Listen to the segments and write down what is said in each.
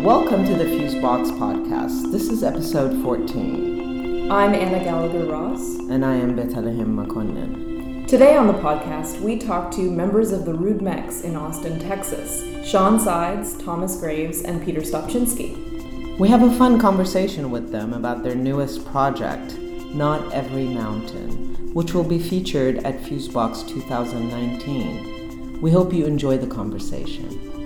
Welcome to the Fusebox Podcast. This is episode 14. I'm Anna Gallagher Ross. And I am Betelhem Makonnen. Today on the podcast, we talk to members of the Rude Mechs in Austin, Texas Shawn Sides, Thomas Graves, and Peter Stopschinski. We have a fun conversation with them about their newest project, Not Every Mountain, which will be featured at Fusebox 2019. We hope you enjoy the conversation.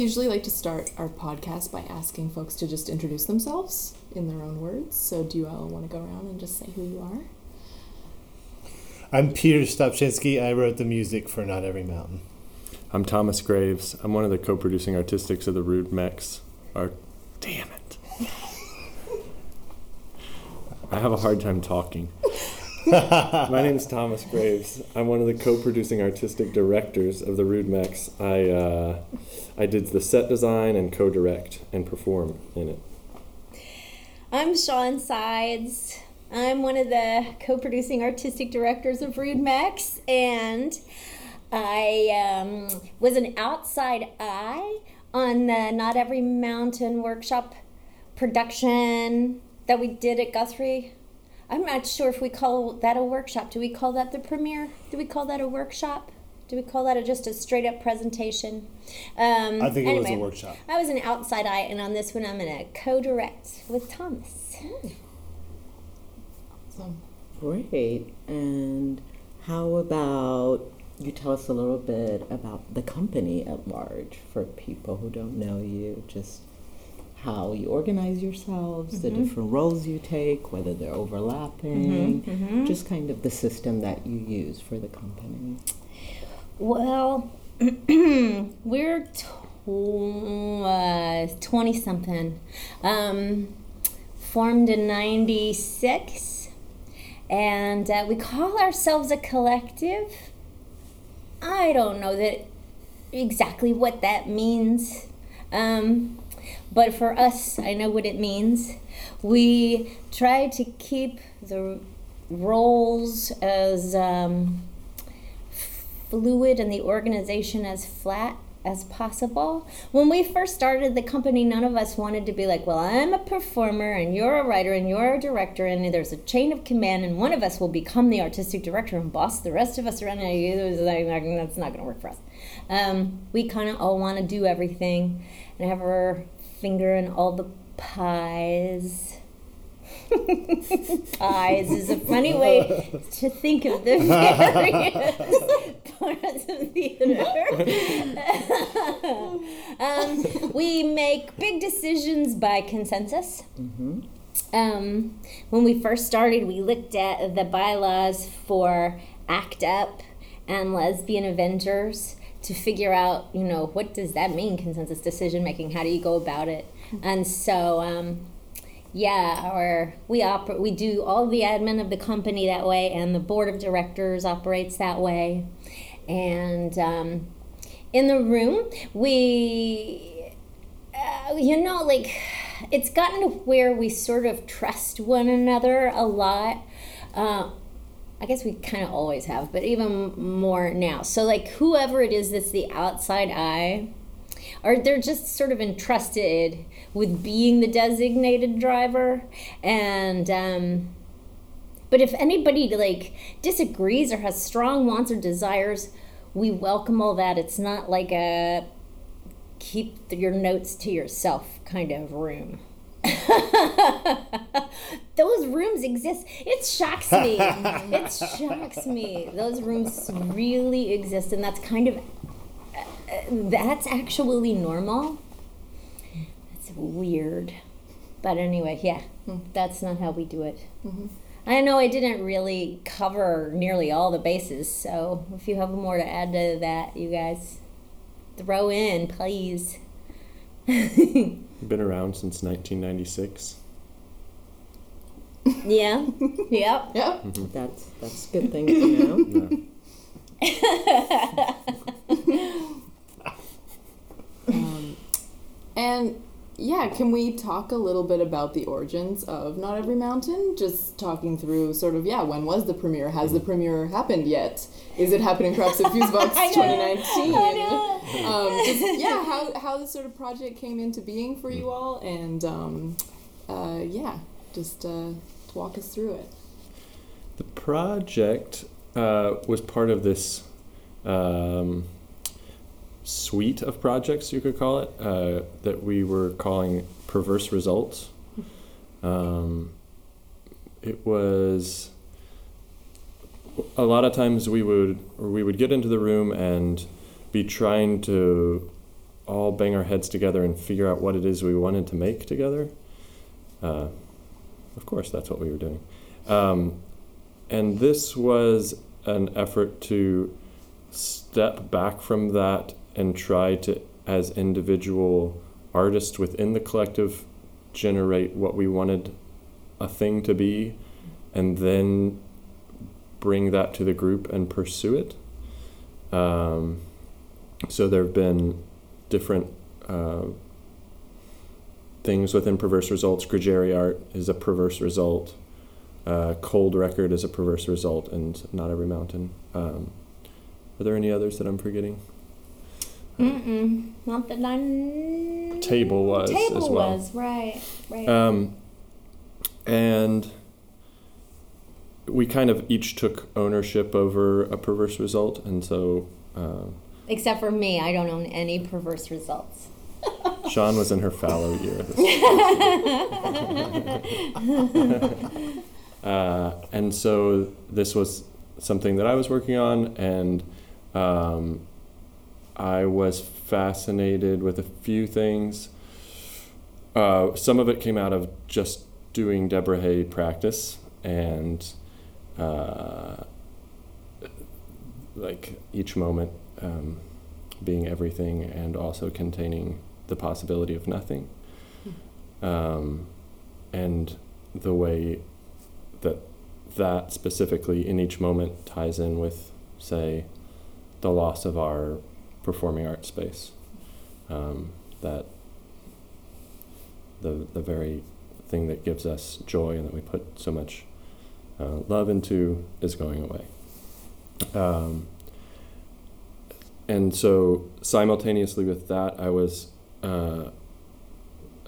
We usually like to start our podcast by asking folks to just introduce themselves in their own words. So, do you all want to go around and just say who you are? I'm Peter Stopschinski. I wrote the music for Not Every Mountain. I'm Thomas Graves. I'm one of the co-producing artistics of the Rude Mechs. Art. Damn it! I have a hard time talking. My name is Thomas Graves. I'm one of the co-producing artistic directors of the Rude Mechs. I uh, I did the set design and co-direct and perform in it. I'm Shawn Sides. I'm one of the co-producing artistic directors of Rude Mechs, and I um, was an outside eye on the Not Every Mountain workshop production that we did at Guthrie. I'm not sure if we call that a workshop. Do we call that the premiere? Do we call that a workshop? Do we call that a, just a straight up presentation? Um, I think it was a workshop. I was an outside eye, and on this one, I'm going to co direct with Thomas. So, Great. And how about you tell us a little bit about the company at large for people who don't know you? Just how you organize yourselves, the different roles you take, whether they're overlapping, just kind of the system that you use for the company. Well, we're twenty something, um, formed in '96, and uh, we call ourselves a collective. I don't know that exactly what that means, um, but for us, I know what it means. We try to keep the roles as um, fluid and the organization as flat as possible. When we first started the company, none of us wanted to be like, well, I'm a performer and you're a writer and you're a director and there's a chain of command and one of us will become the artistic director and boss the rest of us around. That's not going to work for us. Um, we kind of all want to do everything and have our finger in all the pies. pies is a funny way to think of the various parts of theater. um, we make big decisions by consensus. Um, when we first started, we looked at the bylaws for ACT UP and Lesbian Avengers to figure out, you know, what does that mean, consensus decision making? How do you go about it? And so, um, yeah, our we oper- we do all the admin of the company that way, and the board of directors operates that way. And um, in the room, we, uh, you know, like it's gotten to where we sort of trust one another a lot. Uh, I guess we kind of always have, but even more now. So, like, whoever it is that's the outside eye, or they're just sort of entrusted with being the designated driver and um, but if anybody like disagrees or has strong wants or desires we welcome all that it's not like a keep your notes to yourself kind of room those rooms exist it shocks me it shocks me those rooms really exist and that's kind of uh, that's actually normal. That's weird. But anyway, yeah, that's not how we do it. Mm-hmm. I know I didn't really cover nearly all the bases, so if you have more to add to that, you guys throw in, please. Been around since 1996. Yeah, yep. yeah. That's that's a good thing to know. Yeah. Um, and yeah, can we talk a little bit about the origins of Not Every Mountain? Just talking through sort of, yeah, when was the premiere? Has the premiere happened yet? Is it happening perhaps at Fusebox I know. 2019? I know. Um, just, yeah, how, how this sort of project came into being for you all, and um, uh, yeah, just uh, walk us through it. The project uh, was part of this um, suite of projects, you could call it, uh, that we were calling Perverse Results. Um, it was a lot of times we would we would get into the room and be trying to all bang our heads together and figure out what it is we wanted to make together. Uh, of course, that's what we were doing. Um, and this was an effort to step back from that and try to, as individual artists within the collective, generate what we wanted a thing to be and then bring that to the group and pursue it. Um, so there have been different uh, things within perverse results. Grageriart is a perverse result. Uh, cold record is a perverse result, and not every mountain. Um, are there any others that I'm forgetting? Mm-mm. Not that I'm. Table was Table as well. was right, right. Um, and we kind of each took ownership over a perverse result, and so uh, Except for me, I don't own any perverse results. Sean was in her fallow year. uh, and so this was something that I was working on, and um, I was fascinated with a few things. Uh, some of it came out of just doing Deborah Hay practice and uh, like each moment um, being everything and also containing the possibility of nothing. Um, and the way that that specifically in each moment ties in with, say, the loss of our performing arts space. Um, that the the very thing that gives us joy and that we put so much uh, love into is going away. Um, and so simultaneously with that, I was uh,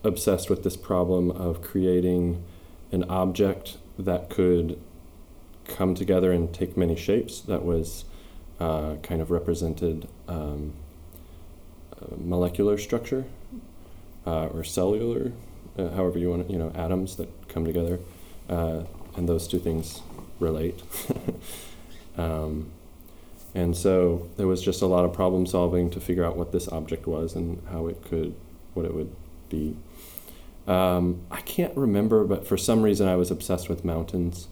obsessed with this problem of creating an object that could come together and take many shapes. That was uh, kind of represented um, molecular structure uh, or cellular, uh, however you want to, you know, atoms that come together, uh, and those two things relate. um, and so there was just a lot of problem solving to figure out what this object was and how it could, what it would be. Um, I can't remember, but for some reason I was obsessed with mountains,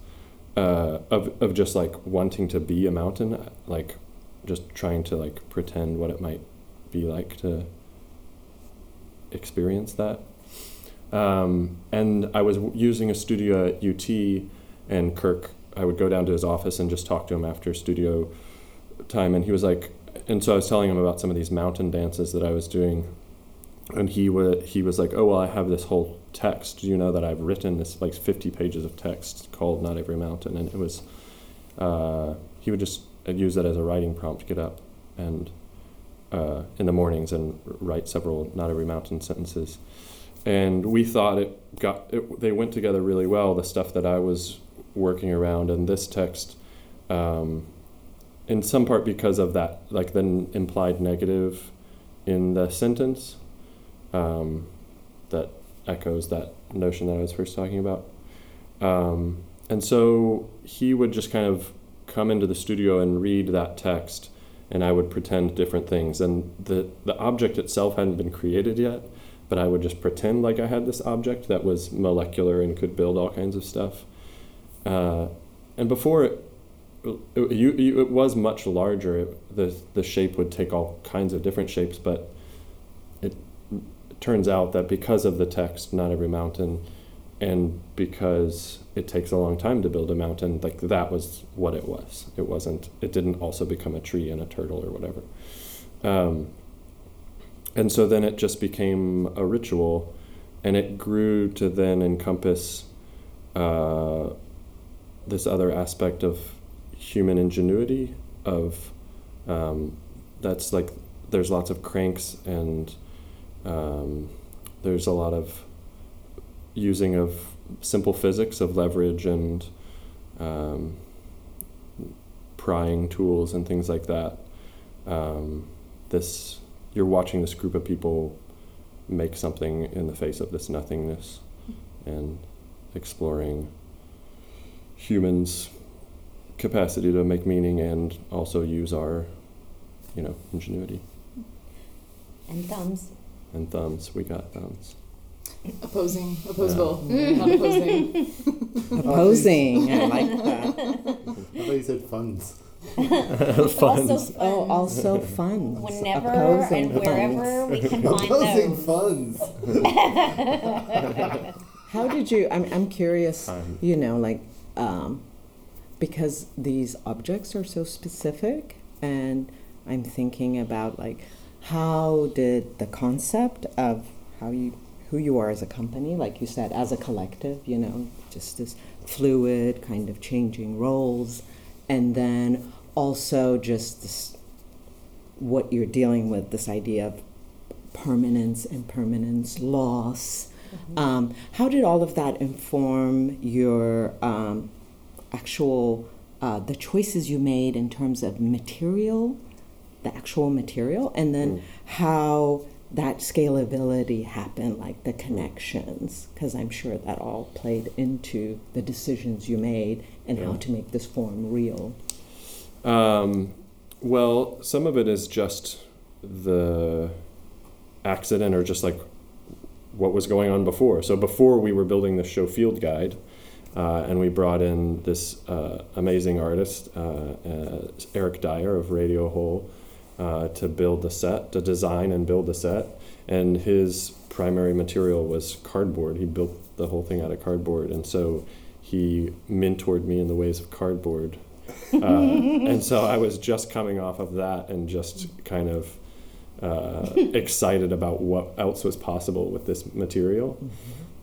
uh, of of just like wanting to be a mountain, like just trying to like pretend what it might be like to experience that. Um, and I was w- using a studio at UT, and Kirk, I would go down to his office and just talk to him after studio time, and he was like, and so I was telling him about some of these mountain dances that I was doing, and he would he was like, oh well, I have this whole text. Do you know that I've written this like 50 pages of text called Not Every Mountain, and it was, uh, he would just use that as a writing prompt, get up and uh, in the mornings and write several Not Every Mountain sentences. And we thought it got it, they went together really well. The stuff that I was working around and this text, um, in some part because of that, like the n- implied negative in the sentence, um, that echoes that notion that I was first talking about. Um, and so he would just kind of come into the studio and read that text, and I would pretend different things. And the, the object itself hadn't been created yet, but I would just pretend like I had this object that was molecular and could build all kinds of stuff. Uh, and before it, it, you, you, it was much larger. It, the, the shape would take all kinds of different shapes, but it, it turns out that because of the text, not every mountain, and because it takes a long time to build a mountain, like that was what it was. It wasn't. It didn't also become a tree and a turtle or whatever. Um, and so then it just became a ritual and it grew to then encompass uh, this other aspect of human ingenuity of um, that's like there's lots of cranks and um, there's a lot of using of simple physics of leverage and um, prying tools and things like that. Um, this you're watching this group of people make something in the face of this nothingness and exploring humans' capacity to make meaning and also use our, you know, ingenuity And thumbs. and thumbs. We got thumbs. Opposing, opposable, not opposing. Opposing, I like that. I thought you said funds. Also Oh, fun. also funds. Whenever Opposing and wherever funds. we can find Opposing those. funds. How did you? I'm I'm curious. Um, You know, like um, because these objects are so specific, and I'm thinking about like how did the concept of how you who you are as a company, like you said, as a collective, you know, just this fluid kind of changing roles, and then also just this what you're dealing with this idea of permanence, impermanence, loss. Um, how did all of that inform your um, actual uh, the choices you made in terms of material, the actual material, and then Mm. how that scalability happened, like the connections, because I'm sure that all played into the decisions you made and how to make this form real. Um, well, some of it is just the accident or just like what was going on before. So before we were building the show field guide, uh, and we brought in this uh, amazing artist, uh, uh, Eric Dyer of Radiohole, uh, to build the set, to design and build the set. And his primary material was cardboard. He built the whole thing out of cardboard. And so he mentored me in the ways of cardboard. Uh, and so I was just coming off of that and just kind of uh, excited about what else was possible with this material.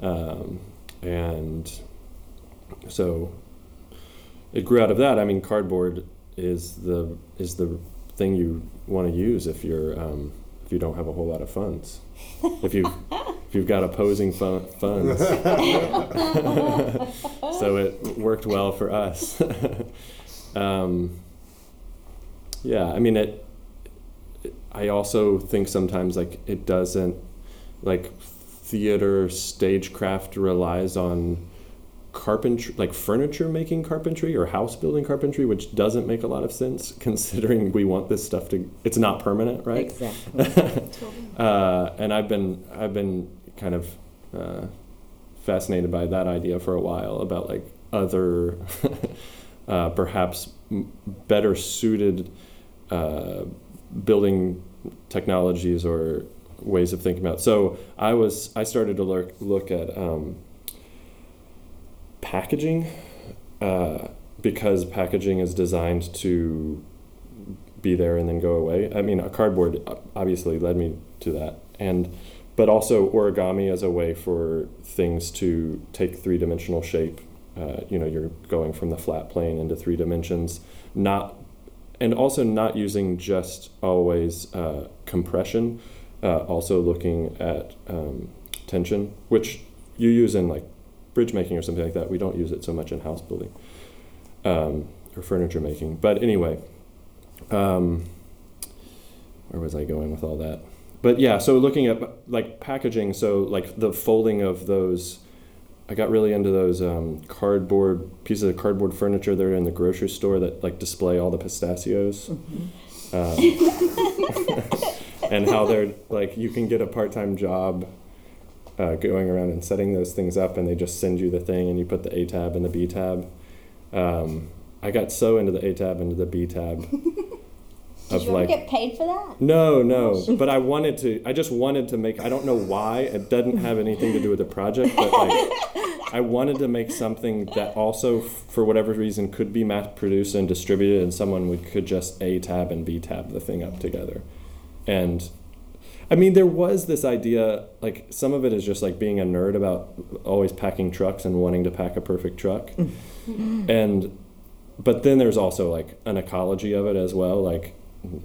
Um, and so it grew out of that. I mean, cardboard is the is the thing you want to use if you're um, if you don't have a whole lot of funds. If you if you've got opposing fun, funds, so it worked well for us. um, yeah, I mean it. I also think sometimes like it doesn't like theater stagecraft relies on carpentry like furniture making carpentry or house building carpentry which doesn't make a lot of sense considering we want this stuff to it's not permanent right Exactly. uh, and I've been I've been kind of uh, fascinated by that idea for a while about like other uh, perhaps better suited uh, building technologies or ways of thinking about. It. So I was I started to look look at um, packaging uh, because packaging is designed to be there and then go away. I mean, a cardboard obviously led me to that, and but also origami as a way for things to take three dimensional shape. Uh, you know, you're going from the flat plane into three dimensions, not and also not using just always uh, compression, uh, also looking at um, tension, which you use in like bridge making or something like that. We don't use it so much in house building um, or furniture making. But anyway, um, where was I going with all that? But yeah, so looking at like packaging, so like the folding of those. I got really into those um, cardboard pieces of cardboard furniture that are in the grocery store that like display all the pistachios, um, and how they're like you can get a part-time job uh, going around and setting those things up, and they just send you the thing, and you put the A tab and the B tab. Um, I got so into the A tab and the B tab Did you ever get paid for that? no, no. But I wanted to. I just wanted to make. I don't know why. It doesn't have anything to do with the project, but like, I wanted to make something that also, for whatever reason, could be mass produced and distributed, and someone would could just A tab and B tab the thing up together, and I mean, there was this idea, like some of it is just like being a nerd about always packing trucks and wanting to pack a perfect truck, mm-hmm. and but then there's also like an ecology of it as well. Like,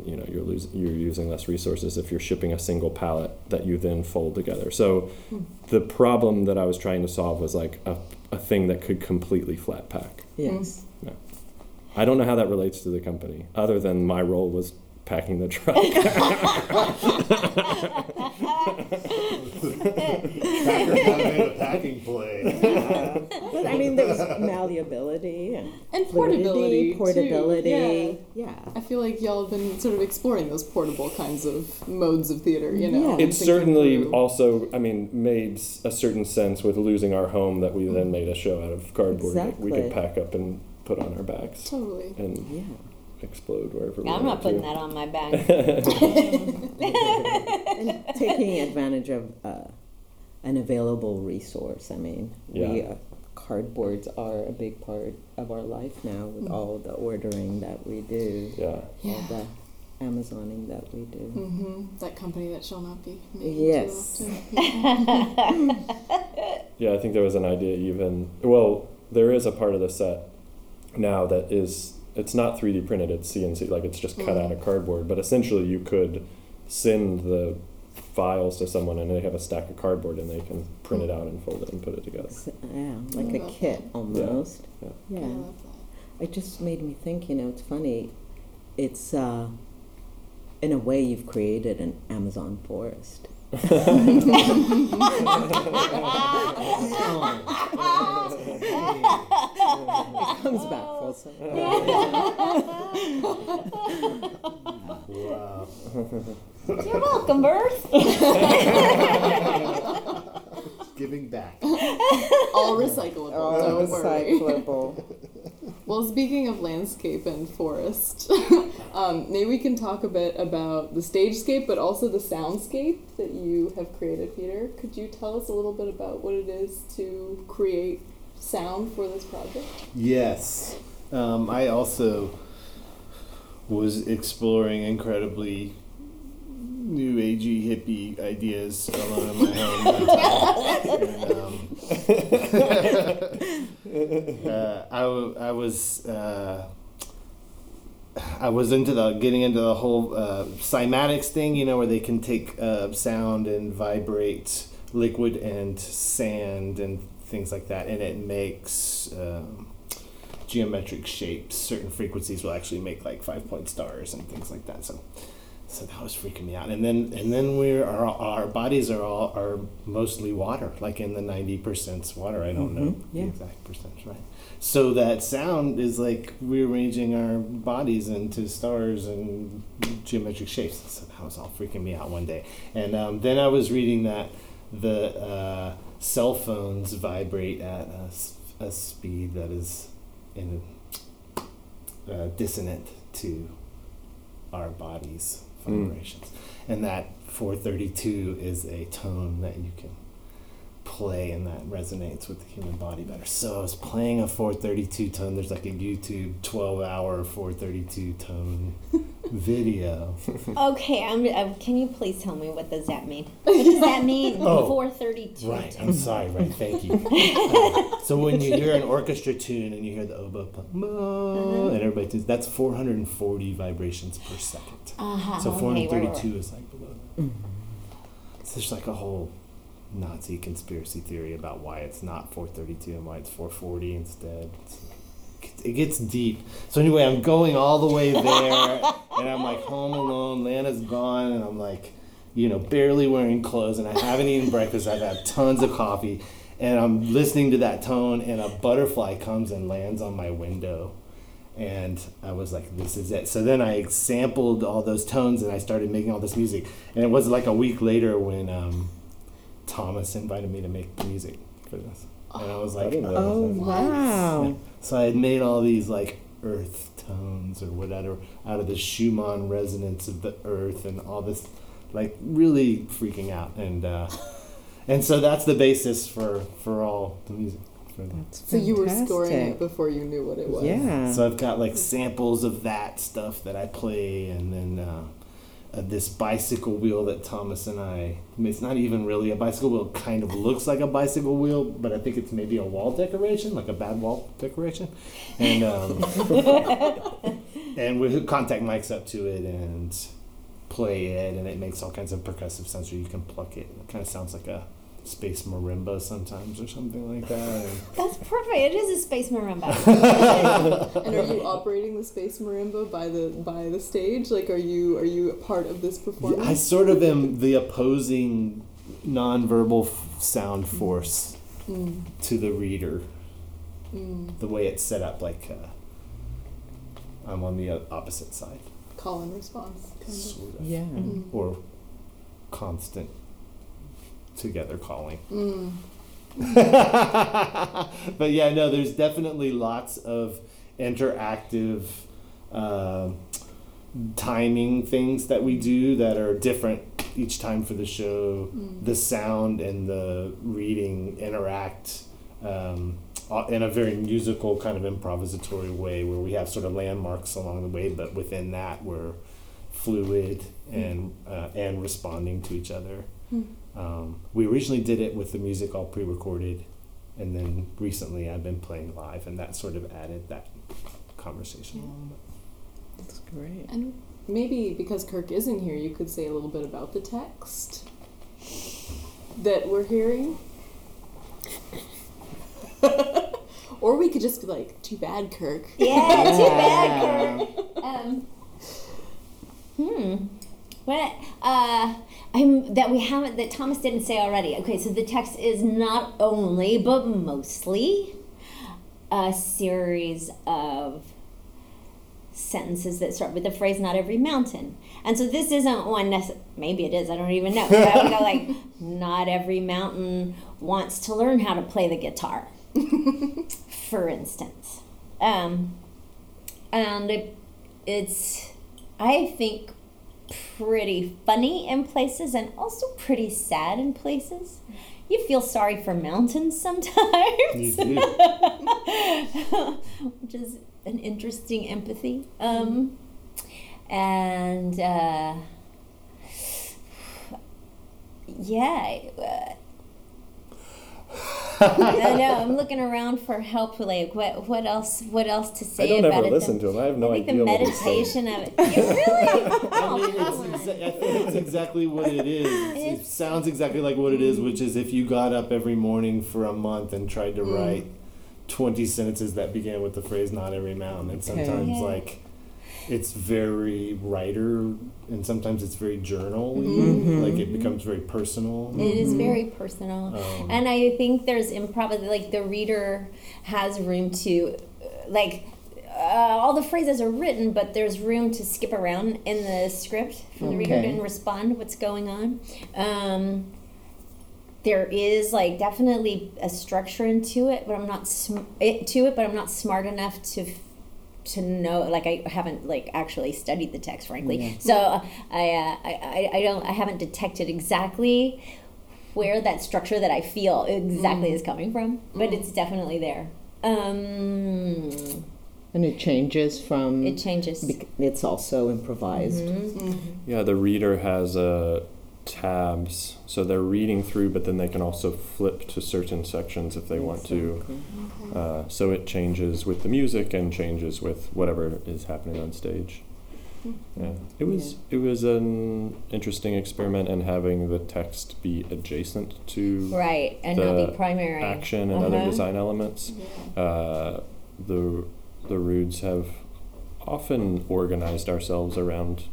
you know, you're losing, you're using less resources if you're shipping a single pallet that you then fold together. So, hmm. the problem that I was trying to solve was like a, a thing that could completely flat pack. Yes. Yeah. I don't know how that relates to the company, other than my role was packing the truck. Packer kind of made a packing play. But I mean, there's malleability and, And fluidity, portability. too. portability. Yeah. I feel like y'all have been sort of exploring those portable kinds of modes of theater, you know. Yeah. It certainly through- also, I mean, made a certain sense with losing our home that we then made a show out of cardboard that we could pack up and put on our backs Totally. and Yeah. Explode wherever we I'm not wanted putting to. that on my back. and taking advantage of uh, an available resource. I mean, we Yeah. uh, cardboards are a big part of our life now with all the ordering that we do, Yeah. all Yeah. the Amazoning that we do. hmm That company that shall not be named Yes. too often. Yeah, I think there was an idea even, well, there is a part of the set now that is, it's not 3D printed, it's CNC, like it's just cut Mhm. out of cardboard, but essentially you could send the files to someone and they have a stack of cardboard and they can print it out and fold it and put it together. S- yeah, like a kit almost. Yeah. Yeah. I. It just made me think, you know, it's funny. It's, uh, in a way, you've created an Amazon forest. It comes back full circle. Wow. You're welcome, Birth. Giving back. All recyclable. don't worry. recyclable. Well, speaking of landscape and forest, um, maybe we can talk a bit about the stagescape, but also the soundscape that you have created, Peter. Could you tell us a little bit about what it is to create sound for this project? Yes. Um, I also was exploring incredibly new agey hippie ideas alone in my home. and, um, uh, I, I was uh, I was into the getting into the whole uh, cymatics thing, you know, where they can take uh, sound and vibrate liquid and sand and things like that, and it makes um, geometric shapes. Certain frequencies will actually make like five point stars and things like that. So, so that was freaking me out. And then and then we're our, our bodies are all are mostly water, like in the ninety percent water. I don't know Mhm, yeah. the exact percentage, right? So that sound is like rearranging our bodies into stars and geometric shapes. So that was all freaking me out one day. And um, then I was reading that the uh, cell phones vibrate at a, a speed that is in uh, dissonant to our bodies' Mm. and that 432 is a tone that you can play and that resonates with the human body better. So I was playing a 432 tone. There's like a YouTube 12 hour 432 tone video. Okay, I'm, uh, can you please tell me what does that mean? What does that mean? Oh, 432. Right, I'm sorry, right, thank you. Uh, so when you hear an orchestra tune and you hear the oboe pump, mo, and everybody tunes, that's 440 vibrations per second. Uh-huh. So okay, right, 432 right. is like below that. So there's like a whole Nazi conspiracy theory about why it's not 432 and why it's 440 instead. It's, it gets deep. So anyway, I'm going all the way there, and I'm like home alone. Lana's gone, and I'm like, you know, barely wearing clothes, and I haven't eaten breakfast. I've had tons of coffee, and I'm listening to that tone, and a butterfly comes and lands on my window and I was like, "This is it." So then I sampled all those tones and I started making all this music. And it was like a week later when um, Thomas invited me to make the music for this, and I was like, didn't know Oh, that. wow. So I had made all these like earth tones or whatever out of the Schumann resonance of the earth and all this, like really freaking out. And uh, and so that's the basis for for all the music. For the, That's So you were scoring it before you knew what it was. Yeah. So I've got like samples of that stuff that I play, and then uh, uh, this bicycle wheel that Thomas and I. I mean, it's not even really a bicycle wheel. Kind of looks like a bicycle wheel, but I think it's maybe a wall decoration, like a bad wall decoration. And um, and we hook contact mics up to it and play it, and it makes all kinds of percussive sounds. Where you can pluck it. It kind of sounds like a space marimba sometimes, or something like that. That's perfect. It is a space marimba. And are you operating the space marimba by the by the stage? Like, are you are you a part of this Yeah, performance? I sort of am the opposing nonverbal f- sound force Mm, to the reader. mm. The way it's set up, like uh, I'm on the opposite side, Call and response. Kind of. sort of, Yeah. Mm. or constant together calling. Mm. but yeah, no, there's definitely lots of interactive um timing things that we do that are different each time for the show. Mm. The sound and the reading interact um, uh, in a very musical kind of improvisatory way where we have sort of landmarks along the way, but within that we're fluid and uh, and responding to each other. Um, we originally did it with the music all pre-recorded, and then recently I've been playing live, and that sort of added that conversation. element. That's great. And maybe because Kirk isn't here, you could say a little bit about the text that we're hearing. or we could just be like, too bad, Kirk. yeah, too bad, Kirk. Um, hmm. What? Uh, I'm that we haven't that Thomas didn't say already. Okay, so the text is not only but mostly a series of sentences that start with the phrase "not every mountain," and so this isn't one. Nece- maybe it is. I don't even know. But we go like, "Not every mountain wants to learn how to play the guitar," for instance. Um, and it, it's I think pretty funny in places and also pretty sad in places. You feel sorry for mountains sometimes, which is an interesting empathy. Um, and uh, yeah. I know. I'm looking around for help. Like, what? What else? What else to say I don't about ever it? listen to him. I have no I think idea the what meditation of it. You really? I mean, Oh, it's exa- I think it's exactly what it is. It's- It sounds exactly like what it is, which is if you got up every morning for a month and tried to Mm. write 20 sentences that began with the phrase not every mountain, and sometimes Yeah. like it's very writer and sometimes it's very journal Mhm. like it becomes very personal. It is Mhm. very personal. Um, And I think there's improv, like the reader has room to, uh, like, uh, all the phrases are written, but there's room to skip around in the script for the reader Okay. and respond what's going on. Um, there is like definitely a structure into it, but I'm not sm- it, to it, but I'm not smart enough to f- to know. Like I haven't like actually studied the text, frankly. Yeah. So uh, I, uh, I I I don't I haven't detected exactly where that structure that I feel exactly Mm. is coming from, but Mm. it's definitely there. Um, And it changes from. it changes. bec- it's also improvised. Mhm. Mm. Yeah, the reader has uh, tabs, so they're reading through, but then they can also flip to certain sections if they want to. Uh, so it changes with the music and changes with whatever is happening on stage. Yeah, it was it was an interesting experiment, and having the text be adjacent to Right, and not be primary. action and other Uh-huh. design elements. Yeah. Uh, the the Rudes have often organized ourselves around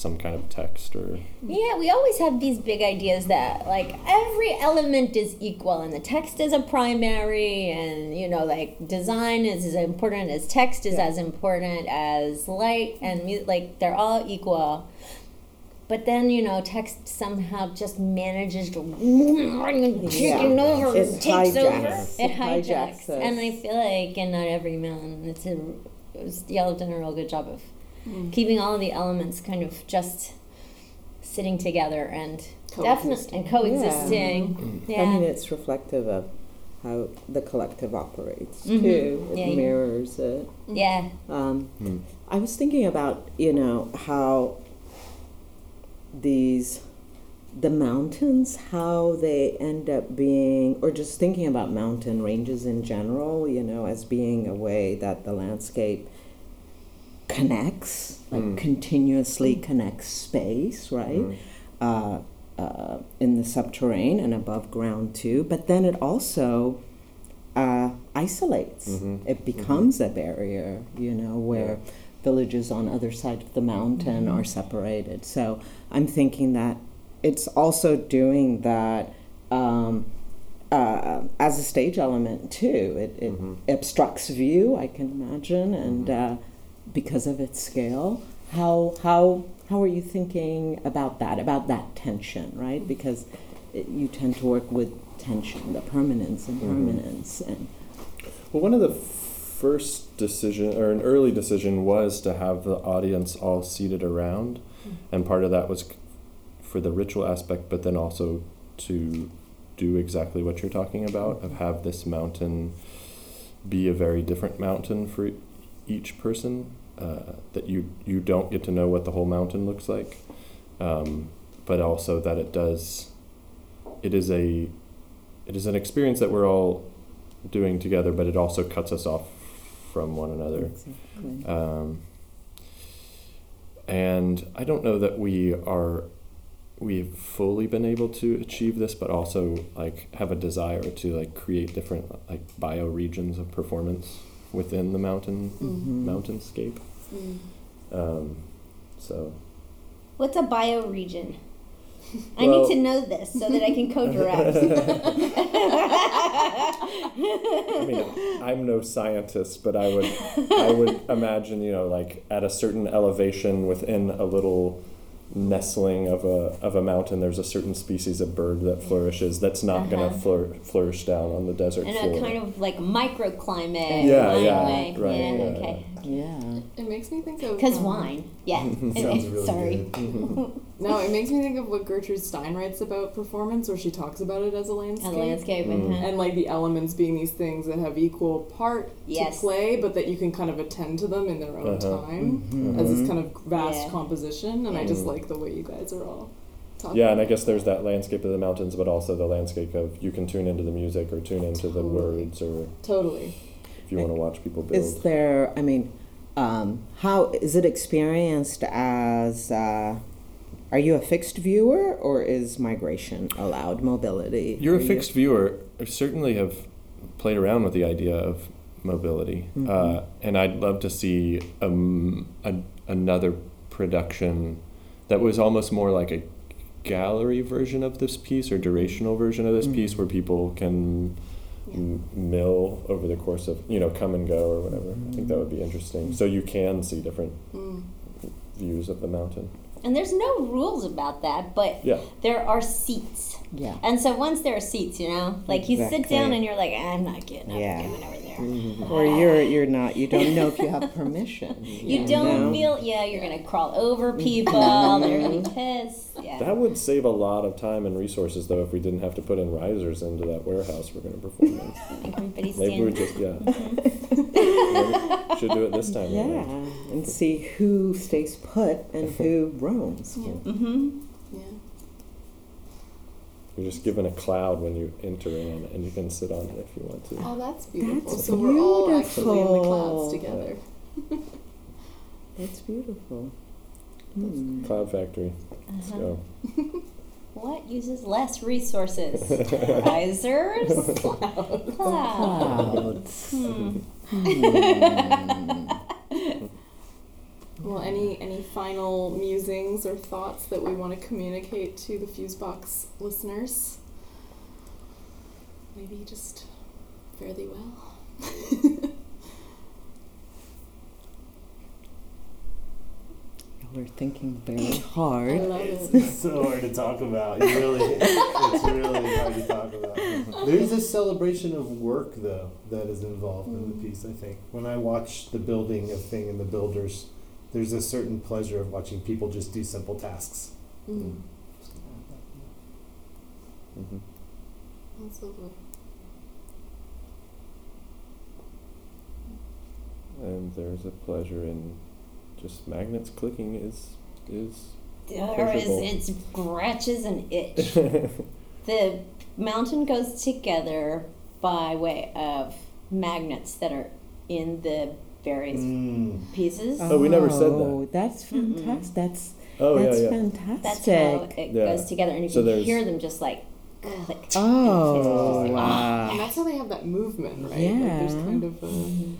some kind of text or Yeah, we always have these big ideas that like every element is equal and the text is a primary and you know like design is as important as text is Yeah. as important as light and mu- like they're all equal. But then you know text somehow just manages to chicken Yeah. over It takes hijacks. It It hijacks. hijacks. And I feel like in not every mountain it's a it's, y'all have done a real good job of Mm. keeping all of the elements kind of just sitting together and definitely Coexisting. and coexisting. Yeah. I mean, it's reflective of how the collective operates Mhm. too. It Yeah, yeah. mirrors it. Mm. Mm. yeah. Um, Hmm. I was thinking about you know how these the mountains how they end up being or just thinking about mountain ranges in general you know as being a way that the landscape connects like Mm. continuously connects space right Mm. uh, uh, in the subterranean and above ground too but then it also uh, isolates Mhm. it becomes a barrier you know where villages on other side of the mountain are separated so i'm thinking that it's also doing that um, uh, as a stage element too. It, it Mhm. obstructs view, I can imagine, and uh, because of its scale, how how how are you thinking about that? About that tension, right? Because it, you tend to work with tension, the permanence and Mhm. permanence, and Well, one of the first decision or an early decision was to have the audience all seated around, and part of that was for the ritual aspect, but then also to do exactly what you're talking about of have this mountain be a very different mountain for each person uh, that you you don't get to know what the whole mountain looks like. Um, but also that it does it is a it is an experience that we're all doing together but it also cuts us off from one another. Exactly. um, and I don't know that we are we've fully been able to achieve this, but also like have a desire to like create different like bioregions of performance within the mountain Mhm. mountainscape. Mm. Um, so What's a bioregion? I Well- need to know this so that I can co-direct. I mean, I'm no scientist, but I would I would imagine you know like at a certain elevation within a little nestling of a of a mountain, there's a certain species of bird that flourishes that's not going Uh-huh. to flour- flourish down on the desert and floor. a kind of like microclimate. Yeah, yeah, way. right, Yeah, yeah, okay. Yeah. It makes me think of Because um, wine. Yeah. Sounds Anyway, really sorry. No, it makes me think of what Gertrude Stein writes about performance, where she talks about it as a landscape. A landscape. Mm. mhm. And like the elements being these things that have equal part Yes. to play, but that you can kind of attend to them in their own Uh-huh. time Mhm. as this kind of vast Yeah. composition. And I just like the way you guys are all. Yeah, and I guess there's that landscape of the mountains, but also the landscape of you can tune into the music or tune into the words, or Totally. If you want to watch people build. Is there? I mean, um, how is it experienced as? Uh, are you a fixed viewer, or is migration allowed? Mobility. You're Are a you- fixed viewer. I certainly have played around with the idea of mobility, Mhm. uh, and I'd love to see um, a, another production that was almost more like a gallery version of this piece or durational version of this piece, Mhm. where people can m- mill over the course of you know come and go or whatever. I think that would be interesting. So you can see different Mm. views of the mountain. And there's no rules about that, but Yeah. there are seats. Yeah. And so once there are seats, you know, like you sit down and you're like, I'm not getting up Yeah. And going over there. Or you're you're not. You don't know if you have permission. You don't know? feel, yeah, you're gonna crawl over people. they're gonna be pissed. Yeah. That would save a lot of time and resources, though, if we didn't have to put in risers into that warehouse we're going to perform in. Everybody's Maybe we standing. just yeah. Maybe should do it this time. Yeah, around. and see who stays put and who roams. Yeah. Mm-hmm. Yeah. You're just given a cloud when you enter in, and you can sit on it if you want to. Oh, that's beautiful. That's so we're all actually in the clouds beautiful. together. That's beautiful. Hmm. Cloud Factory. Let's Uh-huh. go. What uses less resources? Risers? Clouds. Clouds. Hmm. Hmm. Well, any any final musings or thoughts that we want to communicate to the Fusebox listeners? Maybe just fare thee well. Y'all are thinking very I hard. love it. It's so hard to talk about. You really, it's really hard to talk about. There's a celebration of work, though, that is involved in the mm. piece. I think when I watch the building of thing and the builders, there's a certain pleasure of watching people just do simple tasks. Mm, hmm that's lovely. And there's a pleasure in just magnets clicking is is There is, pushable. it scratches and itch. the mountain goes together by way of magnets that are in the various Mm. pieces. Oh, we never said that. Oh, That's fantastic. That's Oh that's yeah. fantastic. That's how it Yeah. goes together, and you So can there's- hear them just like click. Oh, And wow. that's how they have that movement, right? Yeah, Like Yeah. there's kind of a Ye-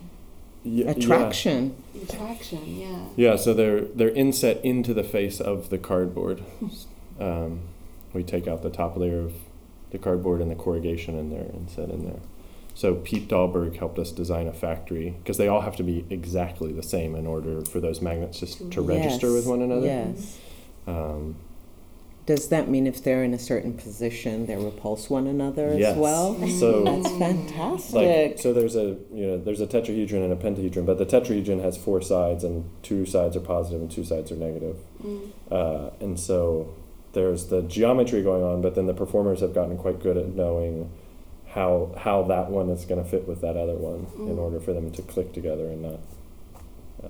yeah. Attraction. attraction, yeah. Yeah, so they're they're inset into the face of the cardboard. Um, we take out the top layer of the cardboard and the corrugation in there and set in there. So Pete Dahlberg helped us design a factory because they all have to be exactly the same in order for those magnets just to register Yes, with one another. Yes. Um, Does that mean if they're in a certain position, they repulse one another Yes. as well? So That's like fantastic. so there's a you know there's a tetrahedron and a pentahedron, but the tetrahedron has four sides and two sides are positive and two sides are negative. Mm. Uh, and so there's the geometry going on, but then the performers have gotten quite good at knowing how how that one is going to fit with that other one in Mm. order for them to click together and not. Uh,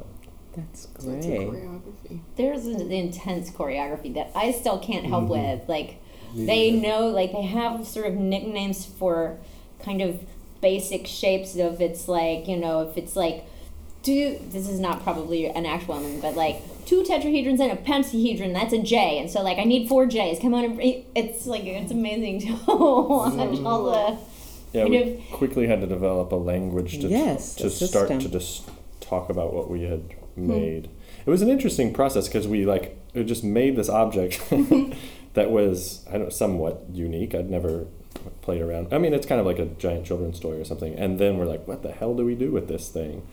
That's So it's a great. choreography. There's an intense choreography that I still can't help Mhm. with. Like they know, like they have sort of nicknames for kind of basic shapes of it's like you know if it's like two. This is not probably an actual one, but like two tetrahedrons and a pentahedron. That's a J, and so like I need four J's. Come on, and it's like it's amazing to watch all the. Yeah, Kind we quickly had to develop a language to Yes, to start to just talk about what we had made. It was an interesting process because we like just made this object that was I don't know somewhat unique. I'd never played around. I mean, it's kind of like a giant children's toy or something. And then we're like, what the hell do we do with this thing?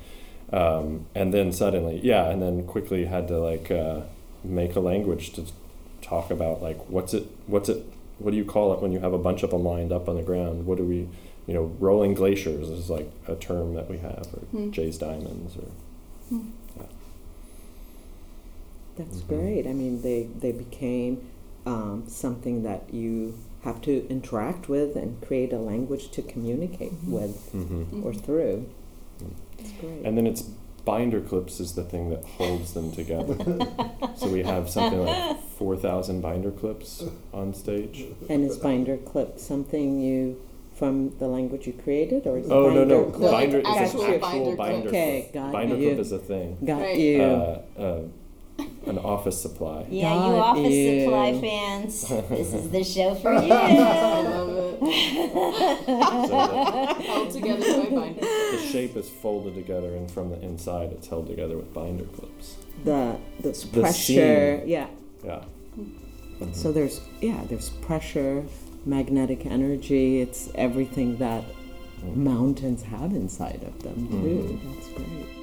Um, and then suddenly, yeah, and then quickly had to like uh, make a language to talk about like what's it, what's it, what do you call it when you have a bunch of them lined up on the ground? What do we, you know, rolling glaciers is like a term that we have, or Hmm. J's diamonds, or That's Mhm. great. I mean, they they became um, something that you have to interact with and create a language to communicate with mm-hmm. or through. Mm. That's great. And then it's binder clips is the thing that holds them together. so we have something like four thousand binder clips on stage. And is binder clip something you from the language you created, or is Oh no binder no, clip? binder Like is actual an actual binder binder, clip. Okay, clip. got binder you. clip is a thing. Got Right. you. Uh, uh, an office supply. Yeah, you office you. supply fans. This is the show for I you. love it. So Held together by binders. the, the shape is folded together, and from the inside, it's held together with binder clips. the the The pressure. seam. Yeah. Yeah. Mhm. So there's yeah, there's pressure, magnetic energy. It's everything that mountains have inside of them too. Mhm. That's great.